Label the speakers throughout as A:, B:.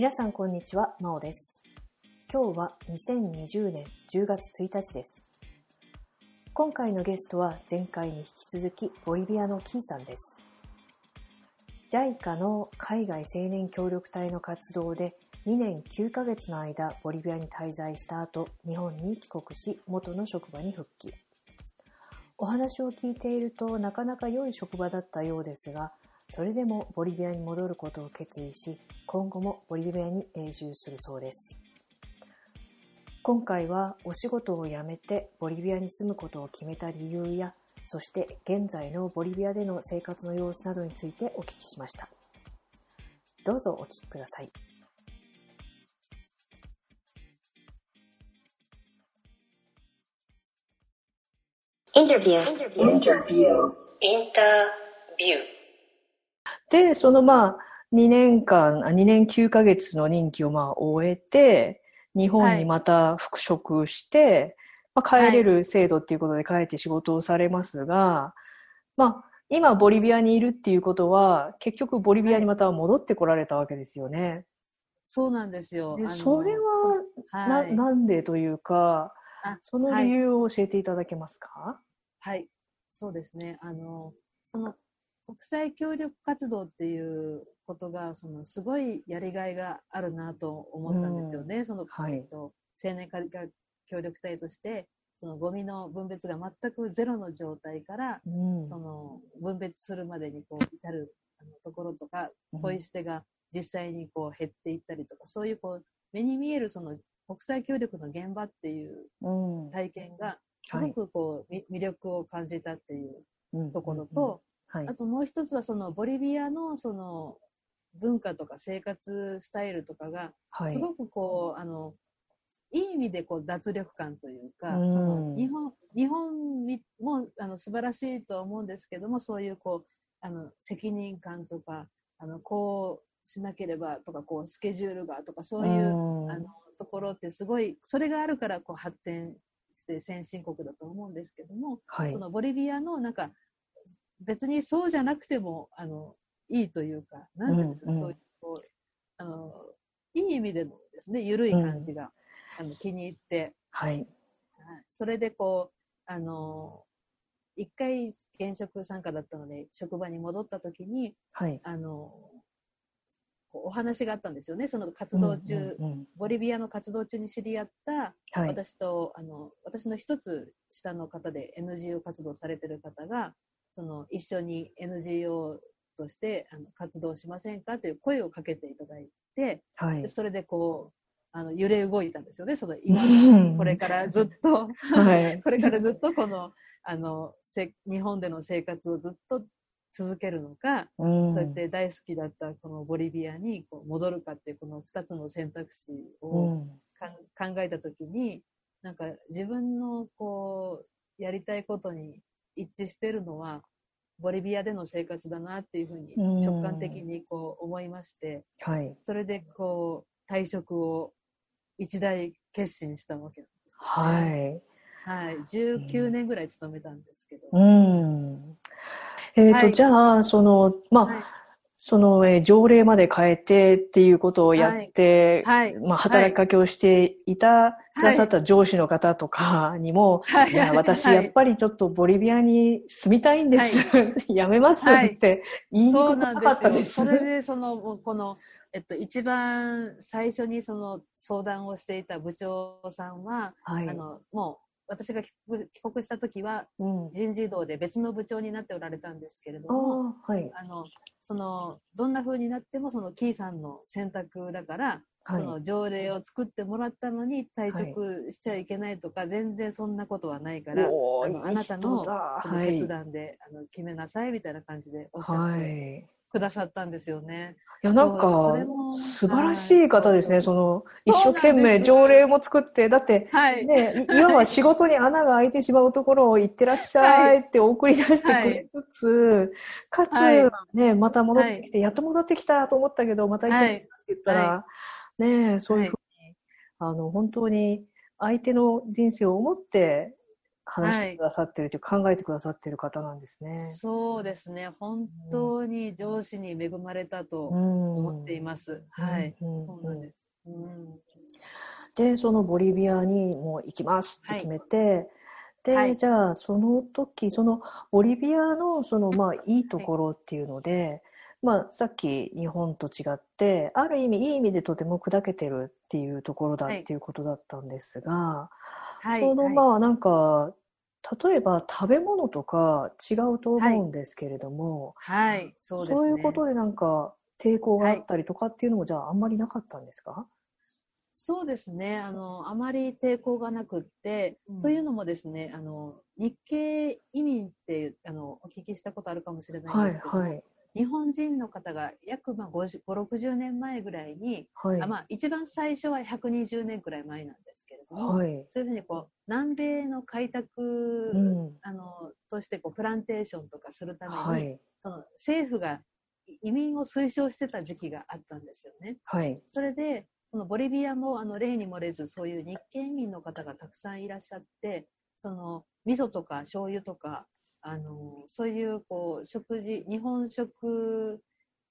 A: 皆さんこんにちは、まおです。今日は2020年10月1日です。今回のゲストは前回に引き続きボリビアのキーさんです。JICA の海外青年協力隊の活動で2年9ヶ月の間ボリビアに滞在した後、日本に帰国し元の職場に復帰。お話を聞いているとなかなか良い職場だったようですが、それでもボリビアに戻ることを決意し、今後もボリビアに永住するそうです。今回はお仕事を辞めてボリビアに住むことを決めた理由や、そして現在のボリビアでの生活の様子などについてお聞きしました。どうぞお聞きください。
B: Interview.
C: Interview.
B: インタビュー。
A: で、そのまあ、2年間、あ2年9ヶ月の任期をまあ終えて、日本にまた復職して、まあ、帰れる制度っていうことで帰って仕事をされますが、まあ、今ボリビアにいるっていうことは、結局ボリビアにまた戻ってこられたわけですよね。
D: そうなんですよ。
A: それは
D: そ
A: な、
D: はい。
A: なんでというか、
D: あ
A: その理由を教えていただけますか、
D: はい。そうですね。あの、その、国際協力活動っていうことが、その、すごいやりがいがあるなと思ったんですよね。その、
A: はい。
D: と、青年海外協力隊として、そのゴミの分別が全くゼロの状態から、
A: うん。
D: その分別するまでにこう至るあのところとか、
A: うん。
D: ポイ捨てが実際にこう減っていったりとか、そういうこう目に見えるその国際協力の現場っていう
A: うん。
D: 体験がすごくこう、み魅力を感じたっていう
A: うん。
D: ところと、
A: はい。
D: あともう一つはそのボリビアのその文化とか生活スタイルとかが
A: はい。
D: すごくこう、あのいい意味でこう脱力感というか、
A: うん。
D: その日本日本みもあの素晴らしいとは思うんですけどもそういうこうあの責任感とかあのこうしなければとかこうスケジュールがとかそういう、
A: うん。
D: あのところってすごいそれがあるからこう発展して先進国だと思うんですけども、
A: はい。
D: そのボリビアのなんか別にそうじゃなくてもあのいいというかなんていうんですか、
A: うんうん
D: そういうこうあのいい意味でのですね緩い感じが、あの気に入って、
A: はい。
D: はいそれでこうあの一回現職参加だったので職場に戻った時に
A: はい。
D: あのお話があったんですよねその活動中、
A: うんうんうん
D: ボリビアの活動中に知り合った
A: はい。
D: 私とあの私の一つ下の方で NGO 活動されてる方がその一緒に NGO としてあの活動しませんか？という声をかけていただいて
A: はい。
D: で。それでこうあの揺れ動いたんですよねその今。
A: うん。
D: これからずっと
A: はい。
D: これからずっとこのあのせ日本での生活をずっと続けるのか、
A: うん。
D: そうやって大好きだったこのボリビアにこう戻るかっていうこの2つの選択肢
A: う
D: を
A: ん。
D: かん考えたときに、なんか自分のこう、やりたいことに一致してるのは、ボリビアでの生活だなっていうふうに
A: うん
D: 直感的にこう思いまして、
A: はい。
D: それでこう、退職を一大決心したわけなんです、
A: はい。
D: はい。19年ぐらい勤めたんですけど。
A: うん。えっ、と、
D: はい
A: じゃあ、その、まあ、
D: はい
A: その、えー条例まで変えてっていうことをやって、
D: はい。
A: まあ、働きかけをしていた、くださ
D: はい
A: った上司の方とかにも、
D: はい
A: いや、私
D: はい
A: やっぱりちょっとボリビアに住みたいんです。やめます
D: はい
A: って言いにくか
D: なんですよ。
A: ったです。
D: それで、その、もうこの、えっと、一番最初にその相談をしていた部長さんは、
A: はい。
D: あの、もう、私が帰国した時は
A: うん。
D: 人事異動で別の部長になっておられたんですけれど
A: あ
D: も、
A: あ、はい。
D: あの、その、どんな風になってもそのキーさんの選択だから、
A: はい
D: その条例を作ってもらったのに退職しちゃいけないとか、全然そんなことはないから、あのあなたのの決断で、あの決めなさいみたいな感じでおっしゃ
A: は
D: って
A: い。
D: くださったんですよね。
A: いや、なんか素晴らしい方ですね。
D: はい
A: その、一生懸命条例も作って、だって、
D: はい。
A: ね、いいわば仕事に穴が開いてしまうところを行ってらっしゃいって送り出してくれつつ、かつ、
D: はい
A: ね、また戻ってきて、やっと戻ってきたと思ったけど、また行ってきたって言ったら、
D: は
A: ね、そういうふうに、あの、本当に相手の人生を思って、話してくださってるという、考えてくださってる方なんですね。
D: そうですね。本当に上司に恵まれたと
A: うん
D: 思っています。はい。
A: うん
D: そうなんです。うん
A: で、そのボリビアにもう行きますって決めて、で、
D: はい
A: じゃあその時、そのボリビアのそのまあいいところっていうので、まあさっき日本と違って、ある意味いい意味でとても砕けてるっていうところだ
D: はい
A: っていうことだったんですが、
D: はい。
A: その
D: はい。
A: まあなんか、例えば食べ物とか違うと思うんですけれども、
D: はい。そうですね。
A: そういうことでなんか抵抗があったりとかっていうのもじゃああんまりなかったんですか？
D: そうですね。あの、あまり抵抗がなくって、
A: うん。
D: というのもですね、あの、日系移民って、あの、お聞きしたことあるかもしれないん
A: はい
D: ですけども、
A: はい
D: 日本人の方が約まあ50 5、60年前ぐらいに、
A: はい。
D: あまあ、一番最初は120年くらい前なんですけれども、
A: はい。
D: そういうふうにこう、南米の開拓、
A: うん。
D: あの、としてこう、プランテーションとかするために、
A: はい。
D: その政府が移民を推奨してた時期があったんですよね。
A: はい。
D: それで、そのボリビアもあの例に漏れず、そういう日系移民の方がたくさんいらっしゃって、その味噌とか醤油とか、あのそういうこう食事、日本食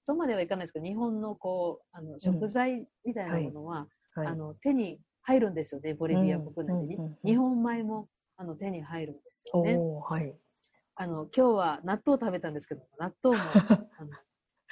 D: とまではいかないですけど、日本のこうあの食材みたいなものは、
A: はい。
D: あの手に入るんですよね、ボリビア国内で、
A: うんうんうん
D: 日本米もあの手に入るんですよね。
A: はい。
D: あの今日は納豆食べたんですけども、納豆も あの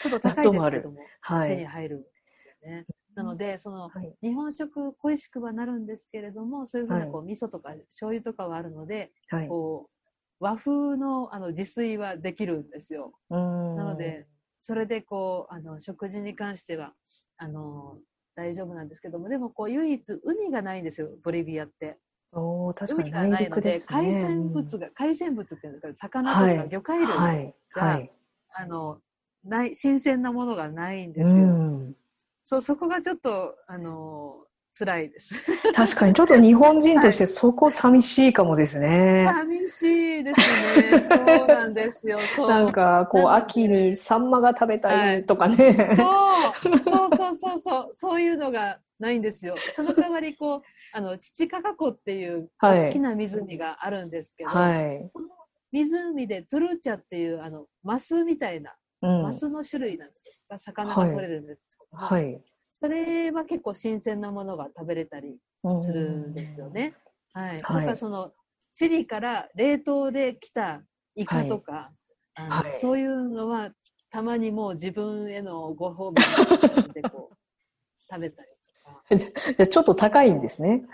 D: ちょっと高いですけども、
A: はい。
D: 手に入るんですよね。なので、その
A: はい。
D: 日本食恋しくはなるんですけれども、そういうふうなこう、味噌とか醤油とかはあるので、
A: はい。
D: こう和風のあの自炊はできるんですよ。
A: な
D: なので、それでこうあの食事に関してはあの大丈夫なんですけども、でもこう唯一海がないんですよ、ボリビアって。
A: おー確かに
D: 海がないので。海鮮物が、海鮮物っていうんですか、魚とか
A: はい
D: 魚介類、
A: はい。はい。
D: あのない新鮮なものがないんで
A: う
D: すよ。
A: ん。
D: そうそこがちょっとあの辛いです。
A: 確かにちょっと日本人としてそこ寂しいかもですね。
D: 寂しいですね。そうなんですよ。そう。
A: なんか、こう、秋にサンマが食べたいとかね。
D: そう、そうそうそうそう、そういうのがないんですよ。その代わり、こう、あの、チチカカ湖っていう
A: はい
D: 大きな湖があるんですけど、
A: はい。
D: その湖で trucha っていう、あの、マスみたいな、
A: うん
D: マスの種類なんですが、魚が取れるんですけども、
A: はい。
D: それは結構新鮮なものが食べれたりするんですよね。はい。
A: はい
D: だからその、チリから冷凍で来たイカとか、あの
A: はい
D: そういうのは、たまにもう自分へのご褒美でこう、食べたりとか。
A: じゃあちょっと高いんですね。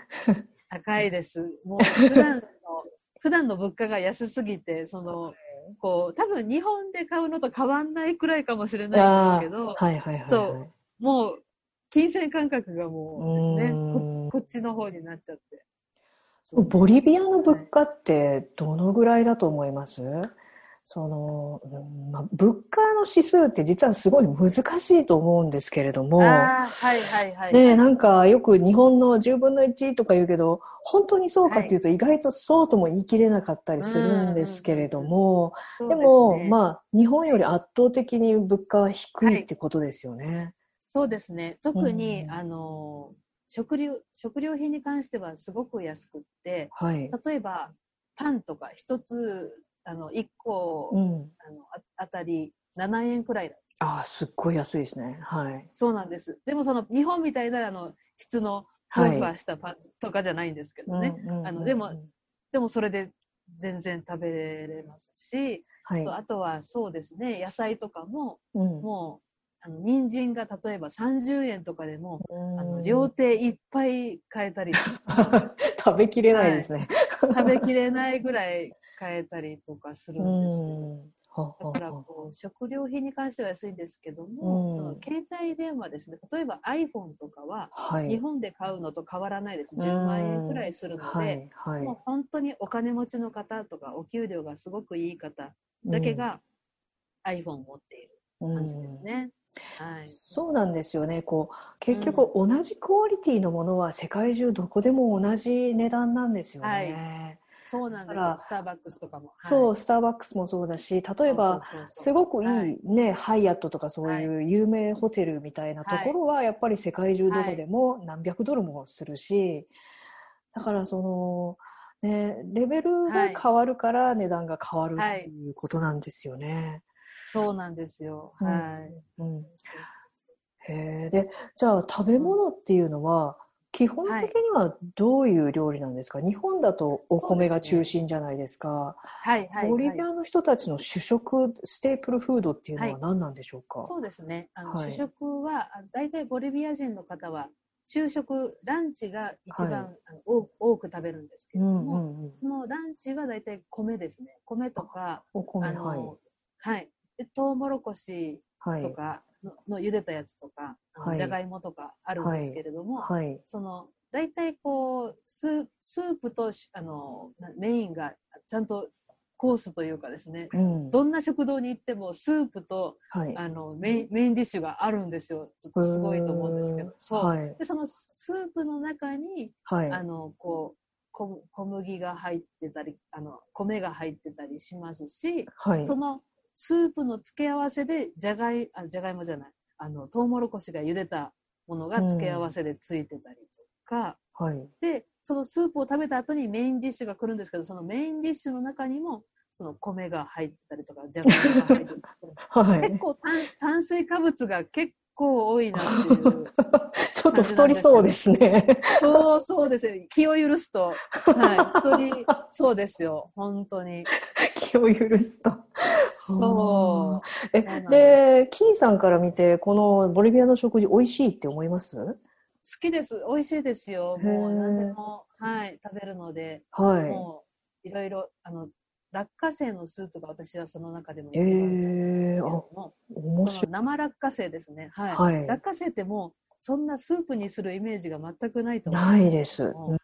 D: 高いです。もう普段の、普段の物価が安すぎて、その、こう、多分日本で買うのと変わんないくらいかもしれないんですけど、
A: はいはいはい。
D: そうもう、金銭感覚がもうですね、
A: うん。
D: ここっちの方になっちゃって。
A: ボリビアの物価ってどのぐらいだと思います？その、うんまあ、物価の指数って実はすごい難しいと思うんですけれども、
D: はいはいはい。
A: ねえ、なんかよく日本の10分の1とか言うけど、本当にそうかってい。うと意外とそうとも言い切れなかったりするんですけれども、でも、
D: ね。
A: まあ、日本より圧倒的に物価は低いってことですよね。
D: そうですね。特に、
A: うん
D: あの、食料、食料品に関してはすごく安くって、
A: はい。
D: 例えば、パンとか一つ、あの、一個、
A: うん。
D: あのああたり7円くらいなんです。
A: ああ、すっごい安いですね。はい。
D: そうなんです。でもその日本みたいなあの質のふわふわしたパンとかじゃないんですけどね。
A: うんうんうん
D: あのでもでもそれで全然食べれますし、
A: はい
D: そう。あとはそうですね、野菜とかも、
A: うん
D: もう、あの人参が例えば30円とかでも、あの
A: うん
D: 両手いっぱい買えたり
A: 食べきれないですね。
D: 食べきれないぐらい買えたりとかするんですだからこう食料品に関しては安いんですけども、
A: うん
D: その携帯電話ですね、例えば iPhone とかは
A: はい。
D: 日本で買うのと変わらないです。10万円くらいするの
A: は
D: で、
A: い。はい。
D: もう本当にお金持ちの方とかお給料がすごくいい方だけが iPhone を持っている
A: うん
D: 感じですね。はい。
A: そうなんですよね。こう、結局同じクオリティのものは世界中どこでも同じ値段なんですよね。
D: そうなんです
A: だから
D: よ。スターバックスとかも。
A: そう、
D: はい
A: スターバックスもそうだし、例えば、すごくい
D: はい
A: いね、ハイアットとかそういう有名ホテルみたいなところは、やっぱり世界中どこでも何百ドルもするし、だからその、ね、レベルが変わるから値段が変わる
D: はい
A: っていうことなんですよね。
D: そうなんですよ。
A: うん
D: はい。
A: うんへえ。で、じゃあ食べ物っていうのは、基本的にはどういう料理なんですか、日本だとお米が中心じゃないですか。
D: はいはい、
A: ボリ
D: はい。
A: ビアの人たちの主食、 staple food っていうのは
D: はい
A: 何なんでしょうか、
D: そうですね。あの、
A: はい
D: 主食は、あ大体ボリビア人の方は、昼食、ランチが一番、
A: はい
D: あの多多く食べるんですけれど
A: うん
D: も、
A: うんうん。
D: そのランチは大体米ですね。米とか、
A: お米、
D: あの、
A: はい。
D: トウモロコシ
A: はい。
D: とかの,、の茹でたやつとか、じゃがいもとかあるんですけれども、
A: はい。
D: その、大体こう、スースープとし、あの、なメインがちゃんとコースというかですね、
A: うん。
D: どんな食堂に行ってもスープと
A: はい。
D: あのメインメインディッシュがあるんですよ。ちょっとすごいと思うんですけど。そう。
A: はい。
D: で、そのスープの中に、
A: はい。
D: あの、こう、小小麦が入ってたり、あの、米が入ってたりしますし、
A: はい。
D: そのスープの付け合わせで、じゃがい、あ、じゃがいもじゃない、あの、トウモロコシが茹でたものが付け合わせでついてたりとか、
A: はい。
D: で、そのスープを食べた後にメインディッシュが来るんですけど、そのメインディッシュの中にも、その米が入ってたりとか、じゃがいもが入ってたりとか、
A: はい。
D: 結構炭炭水化物が結構多いなっていう。
A: ちょっと太りそうですね。
D: そうそうですよ。気を許すと。はい。太り、そうですよ。本当に。
A: 気を許すと。
D: そう。
A: えで、キーさんから見て、このボリビアの食事美味しいって思います？
D: 好きです。美味しいですよ。もう何でも、はい、食べるので、
A: はい。
D: もういろいろ、あの、落花生のスープが私はその中でも一
A: え
D: 番好きですけども、
A: 面白
D: この生落花生ですね。はい。
A: はい
D: 落花生ってもう、そんなスープにするイメージが全くないと
A: い。
D: 思う。
A: ないです。
D: う
A: うんん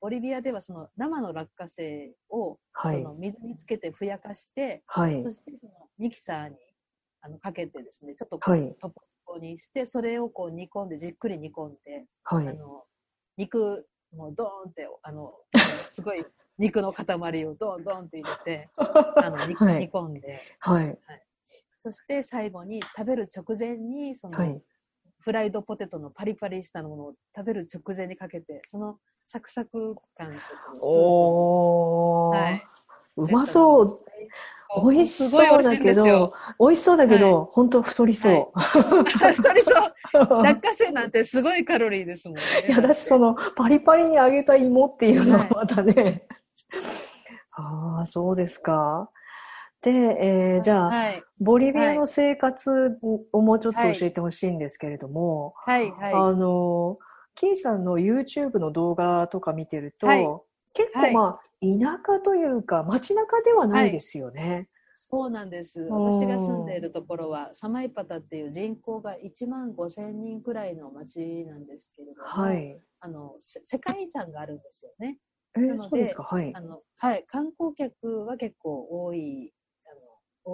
D: ボリビアではその生の落花生を、
A: はい
D: その水につけてふやかして、
A: はい
D: そ。してそのミキサーにあのかけてですね、ちょっとこう
A: はい
D: トップにして、それをこう煮込んで、じっくり煮込んで、
A: はい。
D: あの肉、もうドーンって、あの、すごい肉の塊をドーンドーンって入れて、あの煮込んで、
A: はい。
D: そして最後に食べる直前に、その、
A: はい。
D: フライドポテトのパリパリしたものを食べる直前にかけて、そのサクサク感とか
A: おー。
D: はい。
A: うまそう。美味しそうだけど、美味しそうだけど、本当太りそ
D: 太りそう。
A: う。
D: 落花生なんてすごいカロリーですもんね。
A: いや、私その、パリパリに揚げた芋っていうのは
D: はい
A: またね。ああ、そうですか。で、えーじゃあ、
D: はい。
A: ボリビアの生活をもうちょっと教えてほしいんですけれども、
D: はい。はい。
A: あの、キーさんの YouTube の動画とか見てると、
D: はい
A: 結構まあ、田舎というか、街中ではないですよね。
D: そうなんです。
A: ん
D: 私が住んでいるところは、サマイパタっていう人口が1万5千人くらいの町なんですけれども、
A: はい。
D: あの、せ世界遺産があるんですよね。
A: えーそうですか？はい
D: あ。の、はい。観光客は結構多い、あの、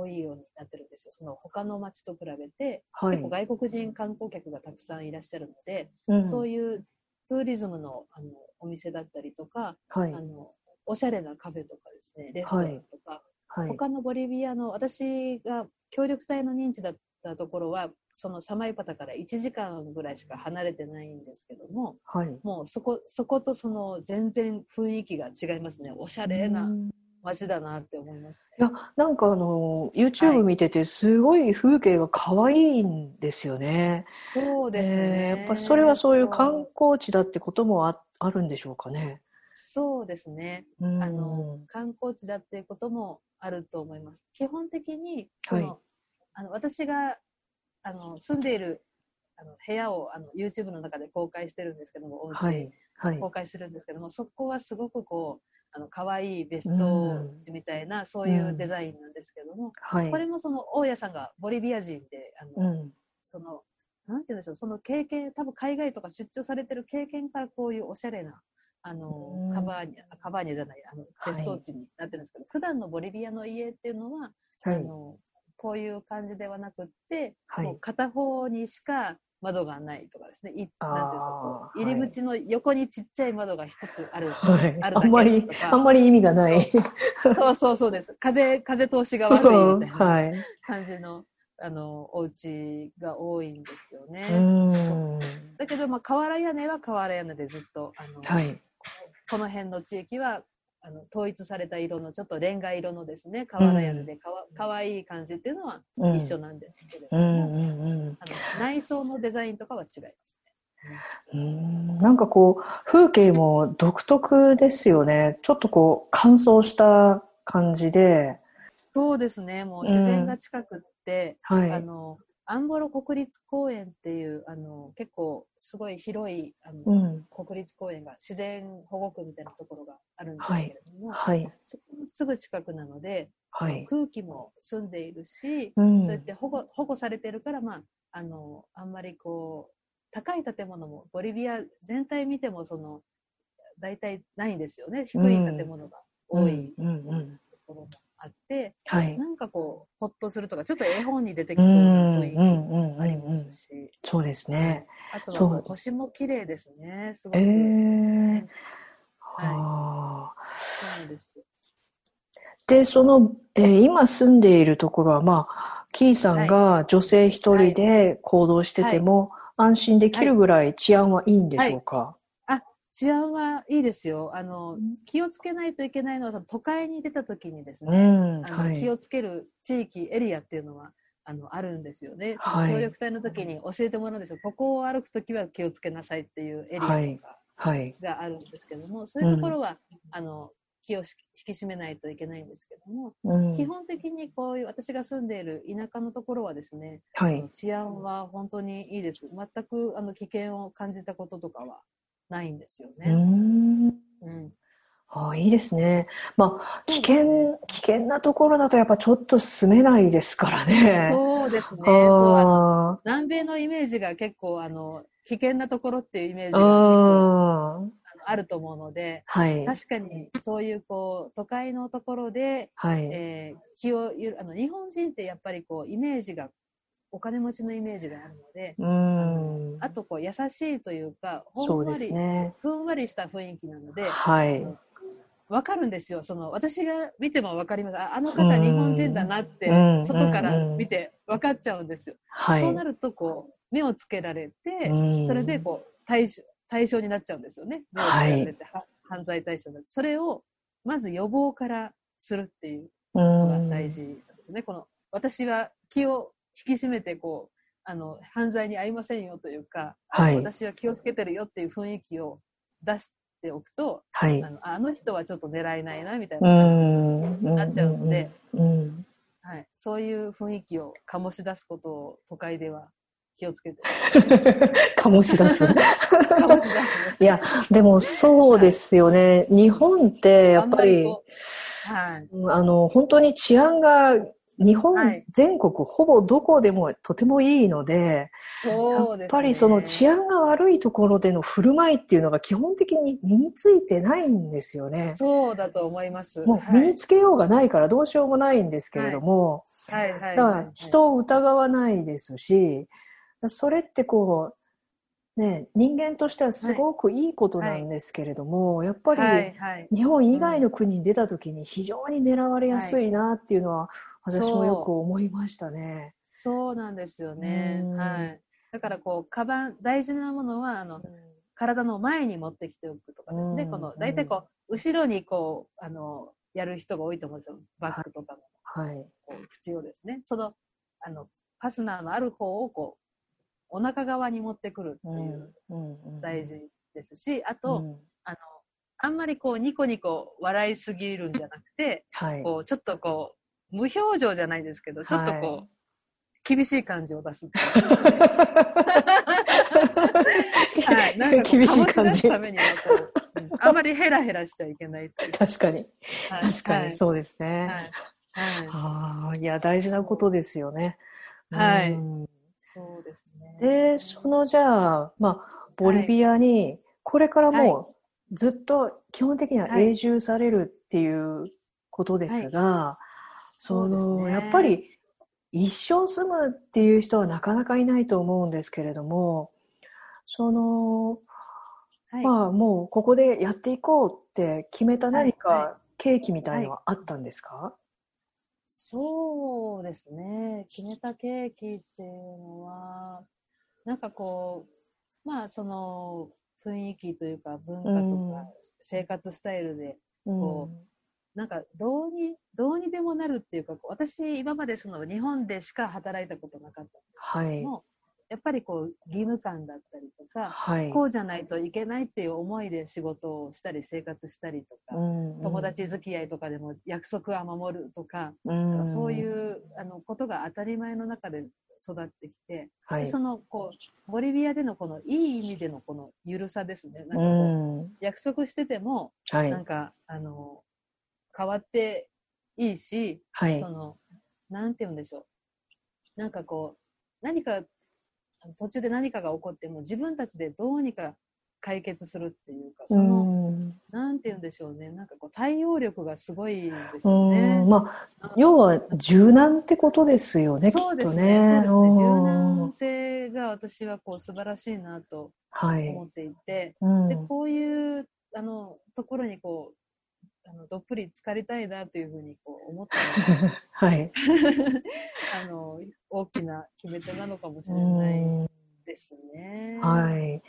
D: 多いようになってるんですよ。その他の町と比べて、
A: はい
D: 結構。外国人観光客がたくさんいらっしゃるので、
A: うん
D: そういうツーリズムのあのお店だったりとか、
A: はい
D: あ。の、おしゃれなカフェとかですね、レストランとか、
A: はい。
D: 他のボリビアの、私が協力隊の認知だったところは、そのサマイパタから1時間ぐらいしか離れてないんですけども、
A: はい。
D: もうそこ、そことその全然雰囲気が違いますね。おしゃれ
A: う
D: なん街だなって思います、
A: いや、なんかあの、YouTube 見てて、すごい風景が可愛いんですよね。
D: そうですね。
A: えーやっぱそれはそういう観光地だってこともああるんでしょうかね。
D: そうですね。
A: うん
D: あの、観光地だっていうこともあると思います。基本的に、その、
A: はい
D: あの私があの住んでいるあの部屋をあの YouTube の中で公開してるんですけども、お家、
A: はい。はい。
D: 公開するんですけども、そこはすごくこう、あの可愛い別荘地みたいな、そういうデザインなんですけども、
A: はい
D: こ。れもその大家さんがボリビア人で、あの
A: うん。
D: その、なんて言うんでしょう、その経験、多分海外とか出張されてる経験からこういうおしゃれな、あの、
A: うん
D: カバーニャ、カバーニャじゃない、あの、
A: はい
D: 別荘地になってるんですけど、普段のボリビアの家っていうのは、
A: はい。
D: あの、こういう感じではなくって、
A: はい
D: もう片方にしか窓がないとかですね、いなん入り口の横にちっちゃい窓が一つある。
A: はい。
D: あ
A: んまり
D: と、か
A: あんまり意味がない。
D: そうそうそうです。風、風通しが悪いみたいな
A: はい。
D: 感じの、あの、お家が多いんですよね。だけど、まあ、瓦屋根は瓦屋根でずっと、あの、
A: はい。
D: この辺の地域はあの統一された色のちょっとレンガ色のですね瓦屋根でかわ,、かわいい感じっていうのは
A: うん。
D: 一緒なんですけれども、
A: うんうんうん
D: あの内装のデザインとかは違いますね。
A: うん。なんかこう、風景も独特ですよね。ちょっとこう、乾燥した感じで、
D: そうですね。もう自然が近くって、
A: はい。
D: あのアンボロ国立公園っていうあの結構すごい広いあの、
A: うん。
D: 国立公園が自然保護区みたいなところがあるんですけれども、
A: はい。
D: そこのすぐ近くなので、
A: はい。
D: 空気も澄んでいるし、
A: うん。
D: そうやって保護保護されてるから、まあ、あのあんまりこう高い建物もボリビア全体見てもその大体ないんですよね。低い建物が多い
A: うん。うん。うん。
D: ところもあって、
A: はい。
D: なんかこうほっとするとかちょっと絵本に出て
A: う
D: きそうな
A: ん
D: 雰囲気もありま
A: うんうん
D: すし、
A: そうですね。
D: あとは星も綺麗ですねすご
A: え
D: く。
A: え
D: はい。そうです
A: で、その、えー今住んでいるところは、まあ、キーさんが女性一人で行動してても、安心できるぐらい治安はいいんでしょうか、
D: 治安はいいですよ。あの、気をつけないといけないのは、その都会に出た時にです
A: う
D: ね、
A: ん、
D: あの
A: はい。
D: 気をつける地域、エリアっていうのは、あの、あるんですよね。そ
A: はい
D: の協力隊の時に教えてもらうんですよ。ここを歩く時は気をつけなさいっていうエリアとか
A: はい。
D: があるんですけども、そういうところは、あの、気をし引き締めないといけないんですけども、
A: うん、
D: 基本的にこういう私が住んでいる田舎のところはですね、
A: はい。
D: 治安は本当にいいです。全くあの危険を感じたこととかはないんですよ
A: う
D: ね。
A: ん。
D: うん
A: ああ、いいですね。まあ、危険、危険なところだとやっぱちょっと住めないですからね。
D: そうですね。南米のイメージが結構あの危険なところっていうイメージ
A: あ、
D: が
A: あ
D: あると思うので、
A: はい。
D: 確かにそういうこう都会のところで、
A: はい。
D: えー気をゆあの日本人ってやっぱりこうイメージがお金持ちのイメージがあるので、
A: うん。
D: あとこう優しいというかほ
A: んで
D: わり、
A: すね。
D: ふんわりした雰囲気なので、
A: はい。
D: わかるんですよ。その私が見てもわかります。ああの方日本人だなって
A: うん
D: 外から見てわかっちゃうんですよ。
A: はい。
D: そうなるとこう目をつけられて、
A: うん
D: それでこう対象対象になっちゃうんですよね。目をつけられて、は犯罪対象になる。それをまず予防からするっていうのが大事なんですね。この私は気を引き締めてこうあの犯罪に遭いませんよというか、
A: はい
D: 私は気をつけてるよっていう雰囲気を出しておくと、
A: はい。
D: あのあの人はちょっと狙えないなみたいうな感じ
A: ん。
D: なっちゃうので、
A: うん。
D: はい、そういう雰囲気を醸し出すことを都会では気をつけて
A: 醸し出す。
D: 醸し出す。
A: いや、でもそうですよね。日本ってやっぱり、
D: はい、
A: あの、本当に治安が日本
D: はい
A: 全国ほぼどこでもとてもいいので、
D: そうですね。
A: やっぱりその治安が悪いところでの振る舞いっていうのが基本的に身についてないんですよね。
D: そうだと思います。
A: もう
D: はい
A: 身につけようがないからどうしようもないんですけれども、
D: はいはいはい
A: だから人を疑わないですし、それってこう、ね、人間としてはすごくいいことなんですけれども、やっぱり
D: はいはい。
A: 日本以外の国に出た時に非常に狙われやすいなっていうのは私もよく思いましたね。
D: そうなんですよね
A: うん。
D: はい。だからこう、カバン、大事なものは、あの、体の前に持ってきておくとかですね。
A: うん
D: この、大体こう、後ろにこう、あの、やる人が多いと思うんですよ。バッグとかの、
A: はい。
D: こう、口をですね。その、あの、ファスナーのある方をこう、お腹側に持ってくるっていう
A: うん
D: 大事ですし、あと、
A: うん
D: あの、あんまりこう、ニコニコ笑いすぎるんじゃなくて、
A: はい。
D: こう、ちょっとこう、無表情じゃないですけど、ちょっとこう、
A: はい
D: 厳しい感じを出す。はい。なんか
A: 厳しい感じ
D: ためにはこう、うんあんまりヘラヘラしちゃいけない。
A: 確かに。
D: はい
A: 確かにそうですね。
D: はい。はい。はい
A: ああ、いや、大事なことですよね。
D: はい
A: うん
D: そうですね。
A: で、そのじゃあ、まあ、ボリビアに、これからもうずっと基本的には永住されるっていうことですが、その、やっぱ、り一生住むっていう人はなかなかいないと思うんですけれども、その、
D: はい。
A: まあもうここでやっていこうって決めた何
D: はい
A: か契機みたいのはあったんですか、
D: そうですね。決めた契機っていうのは、なんかこう、まあその、雰囲気というか文化と
A: うん。
D: か生活スタイルで、
A: うん。
D: こなんかどうに、どうにでもなるっていうか、私今までその日本でしか働いたことなかったんです
A: はい。
D: けども、やっぱりこう義務感だったりとか、
A: はい。
D: こうじゃないといけないっていう思いで仕事をしたり生活したりとか、
A: うん
D: 友達付き合いとかでも約束は守るとか、
A: うん
D: かそういうあのことが当たり前の中で育ってきて、
A: はい。
D: でそのこうボリビアでのこのいい意味でのこのゆるさですね。なんか
A: う
D: こう、
A: ん。
D: 約束してても、
A: はい
D: な。んかあの変わっていいし、
A: はい
D: そ。のなんて言うんでしょう。なんかこう何か途中で何かが起こっても自分たちでどうにか解決するっていうか、その、
A: うん
D: なんて言うんでしょうね。なんかこう対応力がすごいです
A: う
D: よね
A: ん。まあ、要は柔軟ってことですよね、
D: そうです
A: と
D: ね。そう
A: ね。
D: ですね。柔
A: うん
D: 軟性が私はこう素晴らしいなと
A: はい。
D: 思っていて、
A: うん
D: で、こういうあのところにこう、あのどっぷり浸かりたいなというふうにこう思ったのが
A: はい。
D: あの大きな決め手なのかもし
A: う
D: れない
A: ん
D: ですね。
A: はい。い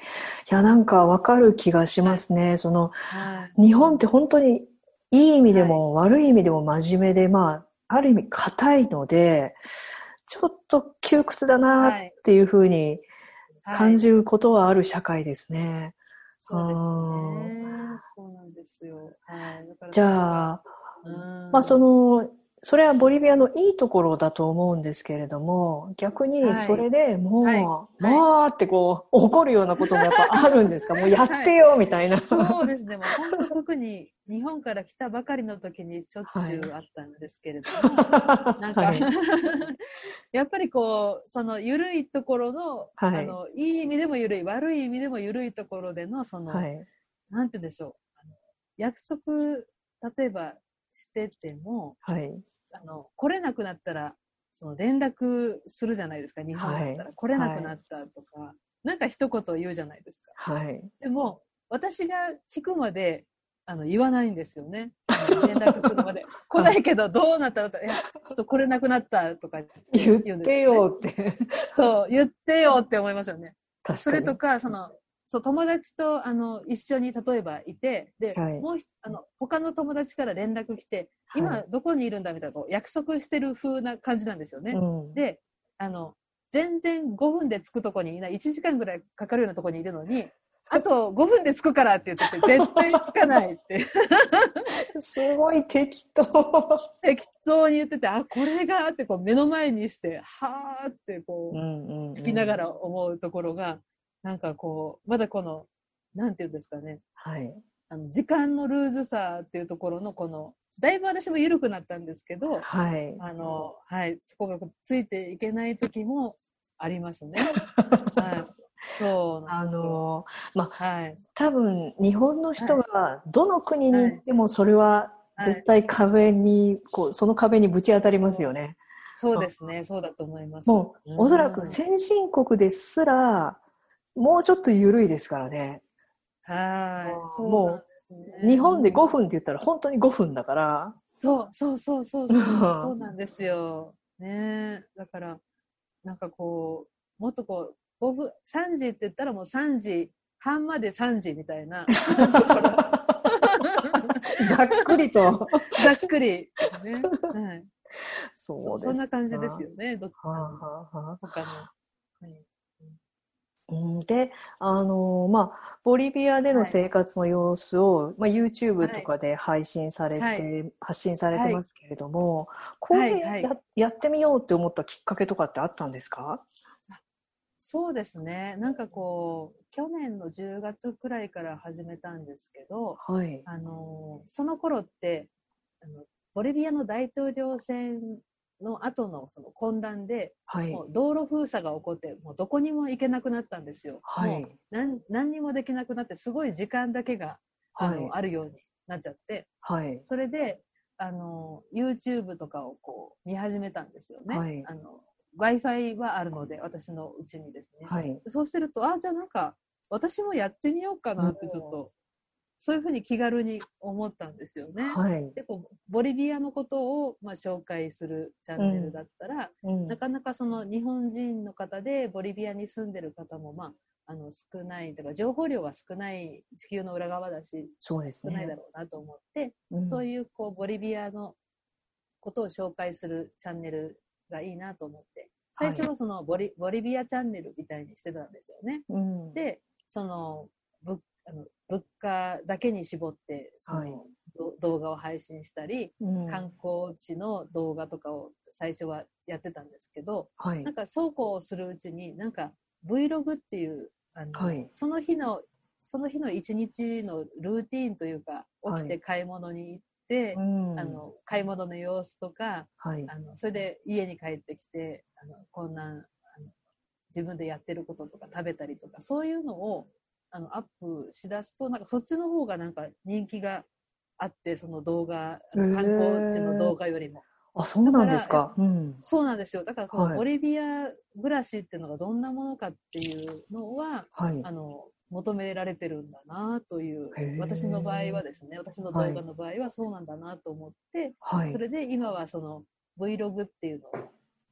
A: や、なんかわかる気がしますね。その、
D: はい。
A: 日本って本当にいい意味でも悪い意味でも真面目で、まあ、ある意味硬いので、ちょっと窮屈だなっていうふうに感じ
D: る。
A: ることはある社会ですね。
D: そうですね。そうなんですよ。
A: じゃあ、
D: うん。
A: まあその、それはボリビアのいいところだと思うんですけれども、逆に
D: はい。
A: それでもう、
D: はい。
A: もうってこう、怒るようなこともやっぱあるんですか？もうやってよみたいな。
D: そうですね。もう本当特に日本から来たばかりの時にしょっちゅうあったんですけれども、なんか、
A: はい。
D: やっぱりこう、その緩いところの、
A: はい。
D: あの、いい意味でも緩い、悪い意味でも緩いところでの、その、
A: はい。
D: なんて言うんでしょう。あの約束、例えばしてても、
A: はい。
D: あの、来れなくなったら、その連絡するじゃないですか、日本だったら。
A: はい
D: 来れなくなったとか、なんか一言言うじゃないですか。
A: はい。
D: でも、私が聞くまで、あの、言わないんですよね。連絡来るまで。来ないけど、どうなったのと、いや、ちょっと来れなくなったとか
A: 言っ
D: うんです
A: てよって。
D: そう、言ってよって思いますよね。
A: 確かに。
D: それとか、その、そう、友達と、あの、一緒に例えばいて、で、
A: はい。
D: もうひ、あの、他の友達から連絡来て、
A: はい。
D: 今、どこにいるんだみたいな、こう約束してる風な感じなんですよね。
A: うん、
D: で、あの、全然5分で着くとこにいない、1時間ぐらいかかるようなとこにいるのに、あと5分で着くからって言ってて、絶対着かないって、
A: すごい適当。
D: 適当に言ってて、あ、これがってこう目の前にして、はーってこう、聞きながら思うところが、なんかこう、まだこの、なんていうんですかね、
A: はい。
D: あの時間のルーズさっていうところのこの、だいぶ私も緩くなったんですけど、
A: はい。
D: あの、はい、そこがついていけない時もありますね。はい。そうな
A: あ
D: んですよ。
A: の、まあ、
D: はい。
A: 多分日本の人がどの国に行ってもそれは
D: はい
A: 絶対壁に、こう、その壁にぶち当たりますよね。
D: そうですね。そうだと思います。
A: もう、おそらく
D: うん
A: 先進国ですら、もうちょっと緩いですからね。
D: はい。そう
A: もう
D: ね
A: 日本で5分って言ったら本当に5分だから、
D: そうそうそうそうそう。
A: うん
D: そうなんですよ。ねえだから、なんかこう、もっとこう、5分、3時って言ったらもう3時半まで3時みたいな、
A: ざっくりと。
D: ざっくりね。はい。
A: そ
D: そう
A: です
D: そんな感じですよね。ど
A: はあはあはあ
D: 他の。はい
A: うんで、あのまあ、ボリビアでの生活の様子を、まあ、YouTube とかで配信されて、
D: はい。
A: 発信されてますけれども、こういうや,、
D: はい。はい
A: やってみようって思ったきっかけとかってあったんですか？
D: そうですね。なんかこう、去年の10月くらいから始めたんですけど、
A: はい。
D: あの、その頃って、あのボリビアの大統領選の後のその混乱で、
A: はい
D: も。う道路封鎖が起こって、もうどこにも行けなくなったんですよ。
A: はい
D: もう何何にもできなくなって、すごい時間だけが、あの、
A: はい
D: あるようになっちゃって、
A: はい。
D: それで、あの、YouTube とかをこう見始めたんですよね。
A: はい
D: あの、Wi-Fi はあるので、私のうちにですね。
A: はい。
D: そうすると、あ、じゃあなんか、私もやってみようかなってちょっと、そういうふうに気軽に思ったんですよね。
A: はい。
D: でこうボリビアのことを、まあ、紹介するチャンネルだったら、
A: うん
D: なかなかその日本人の方でボリビアに住んでる方も、まあ、あの少ない、だから情報量が少ない地球の裏側だし、
A: そうですね。
D: 少ないだろうなと思って、
A: うん
D: そういうこうボリビアのことを紹介するチャンネルがいいなと思って、最初はそのボリ,、ボリビアチャンネルみたいにしてたんですよね。
A: うん、
D: で、その物あの物価だけに絞ってその、
A: はい。
D: ど動画を配信したり、
A: うん、
D: 観光地の動画とかを最初はやってたんですけど、
A: はい。
D: なんかそうこうするうちに、なんか Vlog っていう、あの
A: はい。
D: その日の、その日の一日のルーティーンというか、起きて買い物に行って、
A: うん、
D: あの買い物の様子とか、
A: はい、
D: あのそれで家に帰ってきて、あのこんなあの自分でやってることとか食べたりとか、そういうのをあのアップしだすと、なんかそっちの方がなんか人気があって、その動画、観光地の動画よりも。
A: あ、そうなんですか。うん、
D: そうなんですよ。だからこの
A: はい
D: ボリビア暮らしっていうのがどんなものかっていうのは、
A: はい、
D: あの、求められてるんだなという私の場合はですね、私の動画の場合はそうなんだなと思って、
A: はい
D: そ、れで今はその Vlog っていうのを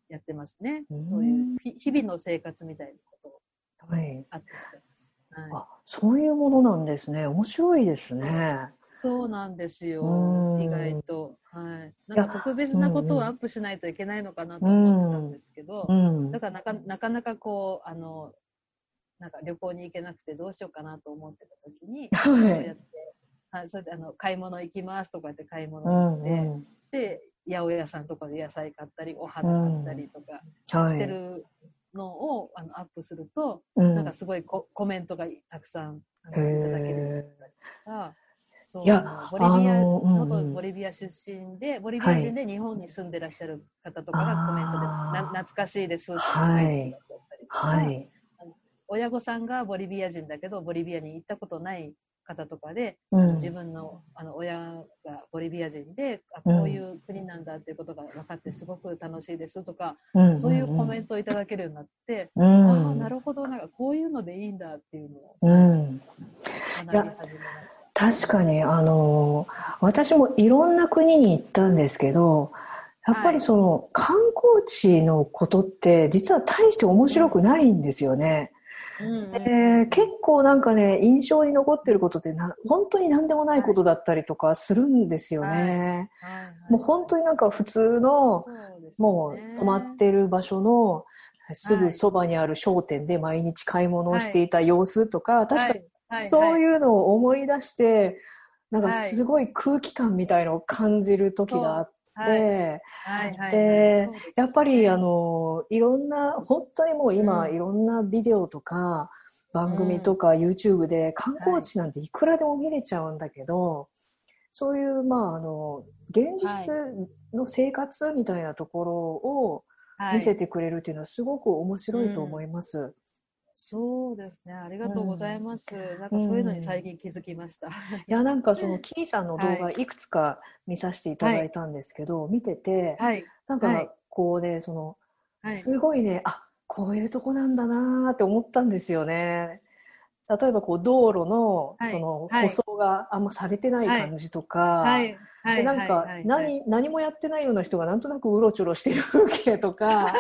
D: やってますね
A: う。ん
D: そういうひ日々の生活みたいなことを
A: はい。
D: アップしてます。はい、
A: あ、そういうものなんですね。面白いですね。
D: そうなんですよ
A: う。ん
D: 意外と。はい。なんか特別なことをアップしないといけないのかなと思ってたんですけど、
A: うん
D: だ。からなかなかなかこう、あの、なんか旅行に行けなくてどうしようかなと思ってた時に、そ う
A: はい。
D: やって、はい、それであの買い物行きますとか言って買い物
A: うん、
D: 行って、
A: うん。
D: で、八百屋さんとかで野菜買ったり、お花買ったりとか
A: はい。
D: してるのを、あのアップすると、
A: うん。
D: なんかすごいココメントがたくさんいただけるようになったりとか、そうボリビア、元ボリビア出身で、ボリビア人で日本に住んでらっしゃる方とかがコメントで、
A: あー。
D: な懐かしいですって書いてくださったりとか、
A: はい。
D: 親御さんがボリビア人だけど、ボリビアに行ったことない方とかで、
A: うん。
D: 自分のあの親がボリビア人で、あ
A: うん
D: こういう国なんだっていうことが分かってすごく楽しいですとか、
A: うん
D: そういうコメントをいただけるようになって、
A: うん。
D: ああ、なるほど、なんかこういうのでいいんだっていうのを
A: うん。
D: 学び始めました。
A: 確かに、あの、私もいろんな国に行ったんですけど、やっぱりその観光地のことって実は大して面白くないんですよね。
D: うんうん。
A: で結構なんかね、印象に残ってることってな本当に何でもないことだったりとかするんですよね。
D: はい。はい。
A: もう本当になんか普通の、
D: ね。
A: もう泊まってる場所のすぐそばにある商店で毎日買い物をしていた様子とか、確かに
D: はい。
A: そう
D: う
A: いうのを思い出して、なんか
D: はい。
A: すごい空気感みたいのを感じる時があって、
D: はい
A: やっぱりあの、いろんな、本当にもう今、
D: うん。
A: いろんなビデオとか、番組とか YouTube で観光地なんていくらでも見れちゃうんだけど、そういう、まあ、あの、現実の生活みたいなところを
D: はい。
A: 見せてくれるっていうのはすごく面白いと思います。
D: そうですね。ありがとうございます。なんかそういうのに最近気づきました。
A: いや、なんかその、キーさんの動画
D: はい
A: くつか見させていただいたんですけど、見てて、
D: はい。
A: なん
D: はい
A: かこうね、その、
D: はい。
A: すごいね、あ、こういうとこなんだなーって思ったんですよね。例えばこう道路の
D: はい
A: その
D: はい
A: 舗装があんまされてない感じとか、
D: はい。はい。
A: でなんか
D: はいはい
A: 何何もやってないような人がなんとなくうろちょろしてる風景とか、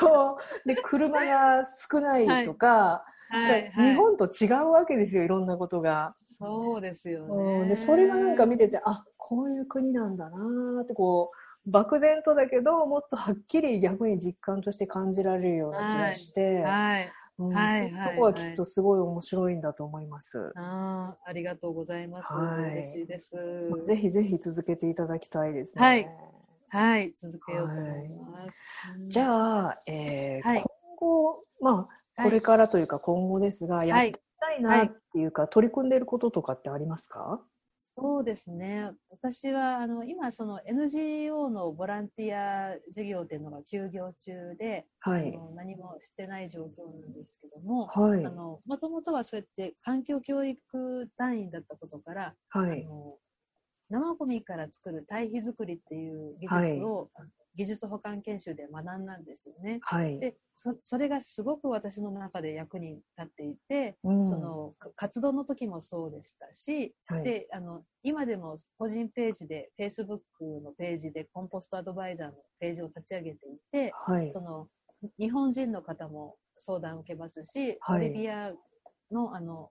A: こうで車が少ないとか、
D: はい。はい。
A: 日本と違うわけですよいろんなことが。
D: そうですよ
A: うん、
D: ね。
A: でそれがなんか見ててあこういう国なんだなーってこう漠然とだけどもっとはっきり逆に実感として感じられるような気がして、
D: はい。
A: うん
D: はい
A: そういうとこはきっとすごい面白いんだと思います。
D: ああ、ありがとうございます。
A: はい
D: 嬉しいです。
A: ぜひぜひ続けていただきたいですね。
D: はいはい。続けようと思います。
A: じ
D: あ、
A: ゃあ、えー
D: はい
A: 今後、まあ、これからというか今後ですが、や
D: はい
A: ってみたいなっていうか、取り組んでいることとかってありますか？
D: そうですね。私は、あの、今、その NGO のボランティア事業っていうのが休業中で、
A: はい
D: あ。の何もしてない状況なんですけども、
A: はい
D: あ。の、もともとはそうやって環境教育団員だったことから、
A: はい。
D: あの生ゴミから作る堆肥作りっていう技術を、あの技術保管研修で学んだんですよね。
A: はい。
D: でそそれがすごく私の中で役に立っていて、
A: うん
D: そのか活動の時もそうでしたし、
A: はい、
D: であの今でも個人ページで Facebook のページでコンポストアドバイザーのページを立ち上げていて、
A: はい。
D: その日本人の方も相談を受けますし、
A: はい
D: ボリビアの、あの、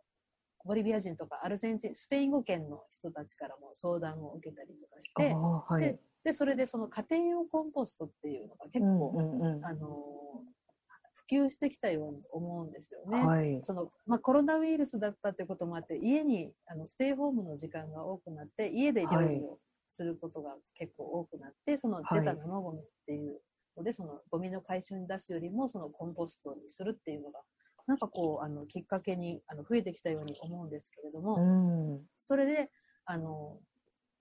D: ボリビア人とかアルゼンチン、スペイン語圏の人たちからも相談を受けたりとかして、
A: ああ、はい
D: で。で、それでその家庭用コンポストっていうのが結
A: うん
D: 構、
A: うんうん
D: あの、普及してきたように思うんですよね。
A: はい。
D: そのまあ、コロナウイルスだったということもあって、家にあのステイホームの時間が多くなって、家で料理をすることが結構多くなって、その出た生ゴミっていうので、そのゴミの回収に出すよりも、そのコンポストにするっていうのが、なんかこう、あのきっかけにあの増えてきたように思うんですけれども、
A: うん。
D: それで、あの、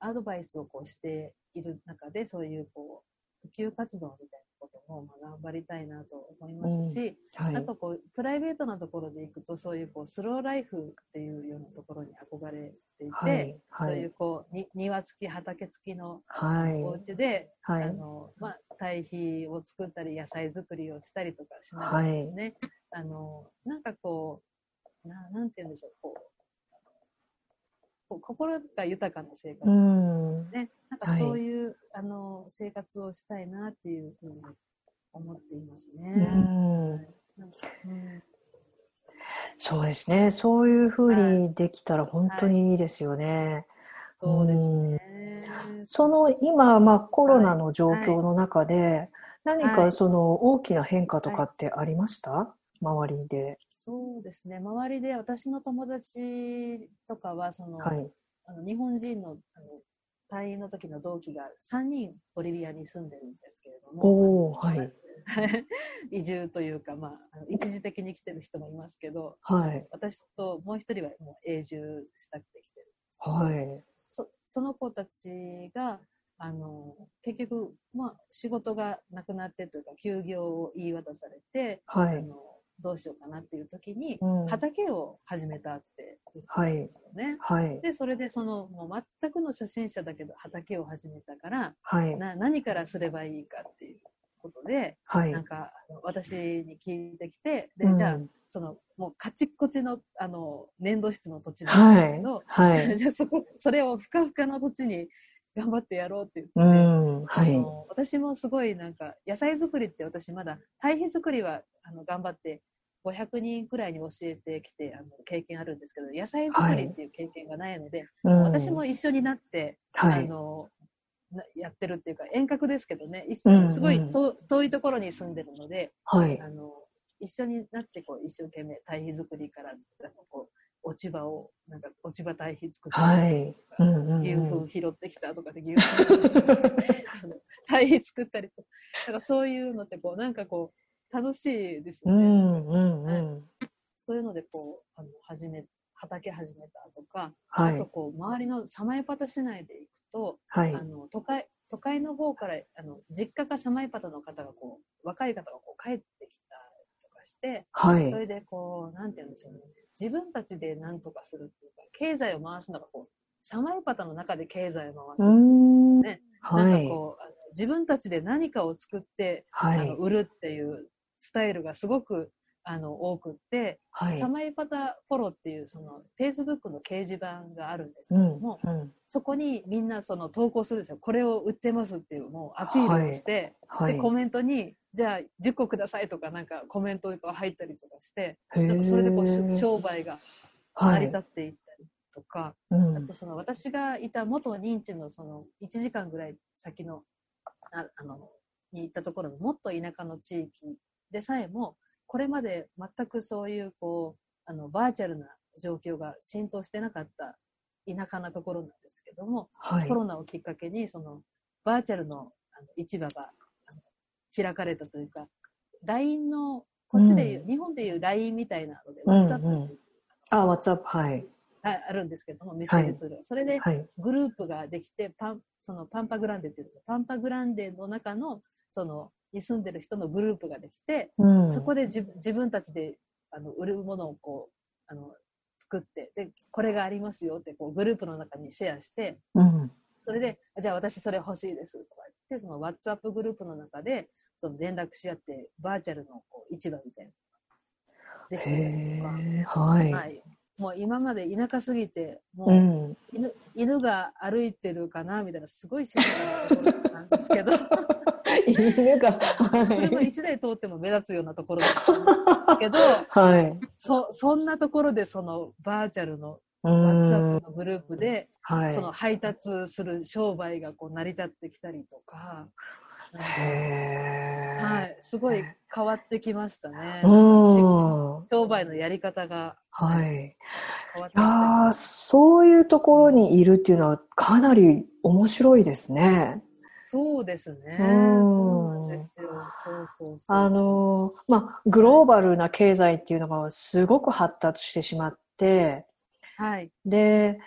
D: アドバイスをこうしている中で、そういうこう、普及活動みたいなことも、まあ、頑張りたいなと思いますし、
A: はい
D: あ。とこう、プライベートなところで行くと、そういうこう、スローライフっていうようなところに憧れていて、
A: はい。は
D: そういう
A: い。
D: こう、に庭付き、畑付きの
A: はい。
D: お家で、
A: はい。
D: あの、まあ、堆肥を作ったり、野菜作りをしたりとかしながらですね、あの、なんかこう、ななんて言うんでしょう、こう、こう心が豊かな生活
A: うん。
D: ね、なんかそういう、あの生活をしたいなっていうふうに思っています
A: う
D: ね。
A: そうですね。そういうふうにできたら本当にいいですよね。
D: そうですね。
A: その今、まあコロナの状況の中で、何
D: はい
A: かその大きな変化とかってありました？周りで。
D: そうですね。周りで私の友達とかは、その、
A: はい。
D: あの日本人のあの隊員の時の同期が3人ボリビアに住んでるんですけれども、
A: はい。
D: 移住というか、まあ、一時的に来てる人もいますけど、
A: はい。
D: 私ともう一人はもう永住したくて来てるんですけど
A: はい。
D: そその子たちが、あの、結局、まあ、仕事がなくなってというか、休業を言い渡されて、
A: はい。
D: あの、どうしようかなっていう時に、
A: うん
D: 畑を始めたって言ってるんですよね。
A: はい。
D: で、それでその、もう全くの初心者だけど畑を始めたから、
A: はい。
D: な何からすればいいかっていうことで、
A: はい。
D: なんか、私に聞いてきて、で、
A: うん
D: じゃあ、その、もうカチッコチの、あの、粘土質の土地なんです
A: はい
D: けど、。
A: はい。
D: じゃあそこ、それをふかふかの土地に頑張ってやろうって言って、
A: うん。は
D: あ
A: い。
D: の私もすごいなんか、野菜作りって私まだ、堆肥作りはあの頑張って、500人くらいに教えてきて、あの経験あるんですけど、野菜作りっていう経験がないので、
A: うん
D: 私も一緒になって、
A: はい。
D: あの、なやってるっていうか、遠隔ですけどね、一
A: うんうん
D: すごい遠遠いところに住んでるので、
A: はい。
D: あの、一緒になって、こう、一生懸命堆肥作りから、こう、落ち葉を、なんか落ち葉堆肥作って
A: はい。うんうんうん
D: 牛糞拾ってきたとかで牛糞堆肥作ったりとか、なんかそういうのってこう、なんかこう、楽しいですね。
A: んうんうん。
D: そういうのでこう、あの、始め、畑始めたとか、
A: はい
D: あと。こう、周りのサマイパタ市内で行くと、
A: はい
D: あ。の、都会、都会の方から、あの、実家かサマイパタの方がこう、若い方がこう、帰ってきたりとかして、
A: はい
D: そ。れでこう、なんて言うんでしょうね。自分たちで何とかするっていうか、経済を回すのがこう、サマイパタの中で経済を回
A: う
D: す。
A: ん。
D: ね
A: はい。
D: なんかこう、あの自分たちで何かを作って、
A: はい
D: あの。売るっていうスタイルがすごくあの多くって、
A: はい
D: サ。マイパタフォローっていうその Facebook の掲示板があるんですけ
A: うん
D: ども、
A: うん。
D: そこにみんなその投稿するんですよ。これを売ってますっていうもうアピールをして、
A: はい。
D: で、コメントに、じゃあ10個くださいとかなんかコメントが入ったりとかして、なんかそれでこう商売が成り立っていったりとか、
A: うん。
D: あとその私がいた元認知のその1時間ぐらい先のああのに行ったところのもっと田舎の地域でさえもこれまで全くそういうこうあのバーチャルな状況が浸透してなかった田舎なところなんですけども、
A: はい。
D: コ。ロナをきっかけにそのバーチャルの市場が開かれたというか LINE のこっちでいう、
A: うん
D: 日本でいう LINE みたいなので、
A: うんうん
D: WhatsApp
A: あ、WhatsApp。はい。
D: ああるんですけども、メッセージツールが。それで
A: はい。
D: グループができて、パン、そのパンパグランデっていうのパンパグランデの中の、その、に住んでる人のグループができて、
A: うん。
D: そこで自自分たちで、あの、売るものをこう、あの、作って、で、これがありますよって、こう、グループの中にシェアして、
A: うん。
D: それで、じゃあ私それ欲しいですとか言って、その WhatsApp グループの中で、その連絡し合って、バーチャルのこう市場みたいなのができてたりとか。
A: はい。
D: はい。もう今まで田舎すぎて、も
A: う。
D: うん犬,、犬が歩いてるかなみたいな、すごい静かなところなんですけど、
A: 犬が、は
D: 車
A: い。
D: 一台通っても目立つようなところだったんですけど、
A: はい。
D: そそんなところでそのバーチャルの
A: う
D: WhatsApp
A: ん。
D: のグループで、
A: はい。
D: その配達する商売がこう成り立ってきたりとか、はい、すごい変わってきましたね。
A: うん。
D: 商売のやり方が
A: はい。
D: 変わっ
A: いや
D: てきたり
A: ーそういうところにいるっていうのはかなり面白いですね。
D: そうですね。
A: うん
D: そうなんですよ。そうそうそう。
A: あのーまあ、グローバルな経済っていうのがすごく発達してしまって、
D: はい。
A: で、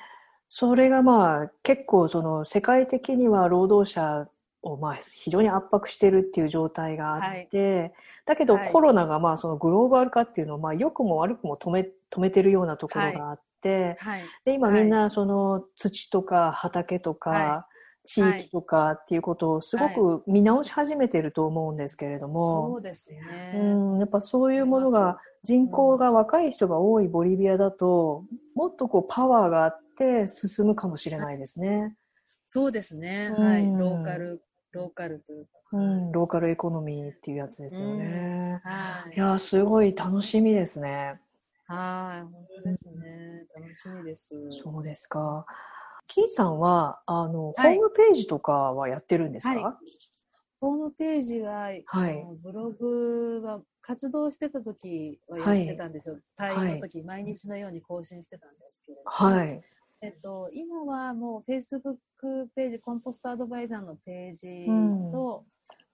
A: それがまあ結構その世界的には労働者をまあ非常に圧迫してるっていう状態があって、だけど
D: はい
A: コロナがまあそのグローバル化っていうのをまあ良くも悪くも止め、止めてるようなところがあって、
D: はい。
A: で、今
D: はい
A: みんなその土とか畑とか
D: は
A: 地域とかっていうことをすごく見直し始めてると思うんですけれども、
D: そうですね。
A: うん、やっぱそういうものが人口が若い人が多いボリビアだと、もっとこうパワーがあって進むかもしれないですね。
D: そうですね。
A: うん
D: はい。ローカル、ローカルというか。
A: うん、ローカルエコノミーっていうやつですよね。
D: はい。
A: いやー、すごい楽しみですね。
D: はい。本当ですね。楽しみです。
A: そうですか。キーさんは、あの、
D: はい
A: ホームページとかはやってるんですか、
D: はホームページは、
A: はい
D: ブログは活動してた時はやってたんですよ。退院の時、毎日のように更新してたんですけれども、
A: はい。
D: えっと、今はもう Facebook ページ、コンポストアドバイザーのページと、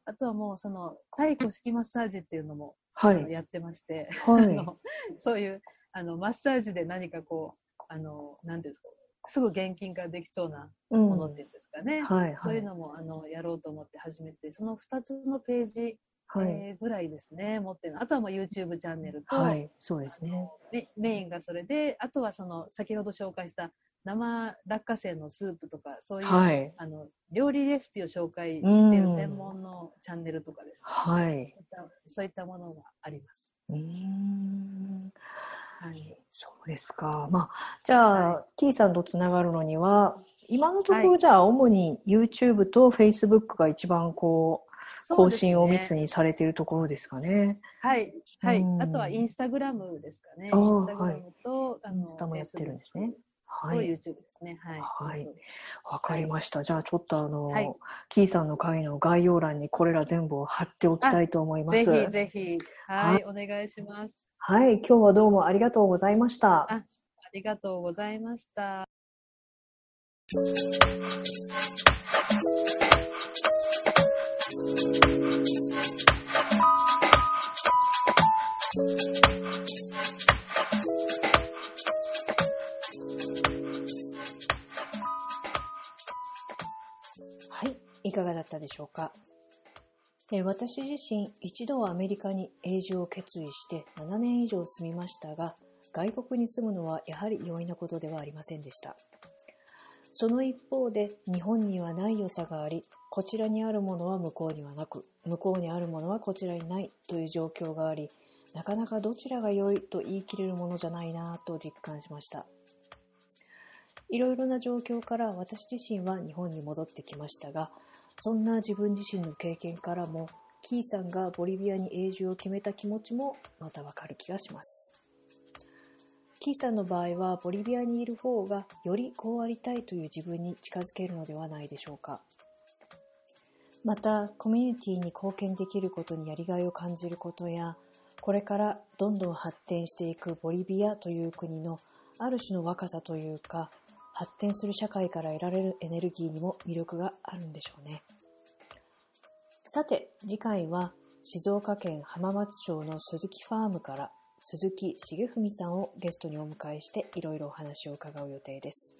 D: あとはもうその、対古式マッサージっていうのも、
A: はい。
D: やってまして、
A: はい
D: あのそういうあのマッサージで何かこう、あの、なんですか、すぐ現金化できそうな
A: うん
D: ものっていうんですかね。
A: はい。
D: そういうのもあのやろうと思って始めて、その2つのページ、
A: はい。
D: えーぐらいですね、持ってるの。あとはもう YouTube チャンネルと、
A: はい。そうですね。
D: メメインがそれで、あとはその先ほど紹介した生落花生のスープとか、そういう、
A: はい。
D: あの料理レシピを紹介している
A: うん
D: 専門のチャンネルとかです、
A: はい。
D: そういったものがあります。
A: うーん。
D: はい、
A: そうですか。まあ、じゃあ、
D: は
A: キーさんとつながるのには、今のところ
D: はい
A: じゃあ、主に YouTube と Facebook が一番こう、更新を密にされているところですかね。
D: はい、はい
A: うん。
D: あとはインスタグラムですかね。インスタグラムと、あ
A: イン
D: の
A: スタもやってるんですね。はい。
D: YouTube ですね。はい。
A: はいわかりました。じゃあ、ちょっとあの、
D: はい
A: キーさんの会の概要欄にこれら全部を貼っておきたいと思います。
D: ぜひぜひ、はい、お願いします。
A: はい。今日はどうもありがとうございました。
D: あありがとうございました。
A: はい、いかがだったでしょうか？え私自身、一度はアメリカに永住を決意して7年以上住みましたが、外国に住むのはやはり容易なことではありませんでした。その一方で、日本にはない良さがあり、こちらにあるものは向こうにはなく、向こうにあるものはこちらにないという状況があり、なかなかどちらが良いと言い切れるものじゃないなと実感しました。いろいろな状況から私自身は日本に戻ってきましたが、そんな自分自身の経験からも、キーさんがボリビアに永住を決めた気持ちもまたわかる気がします。キーさんの場合は、ボリビアにいる方がよりこうありたいという自分に近づけるのではないでしょうか。また、コミュニティに貢献できることにやりがいを感じることや、これからどんどん発展していくボリビアという国のある種の若さというか、発展する社会から得られるエネルギーにも魅力があるんでしょうね。さて、次回は静岡県浜松町の鈴木ファームから鈴木重文さんをゲストにお迎えしていろいろお話を伺う予定です。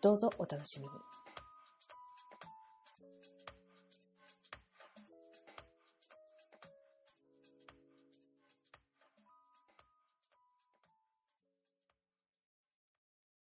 A: どうぞお楽しみに。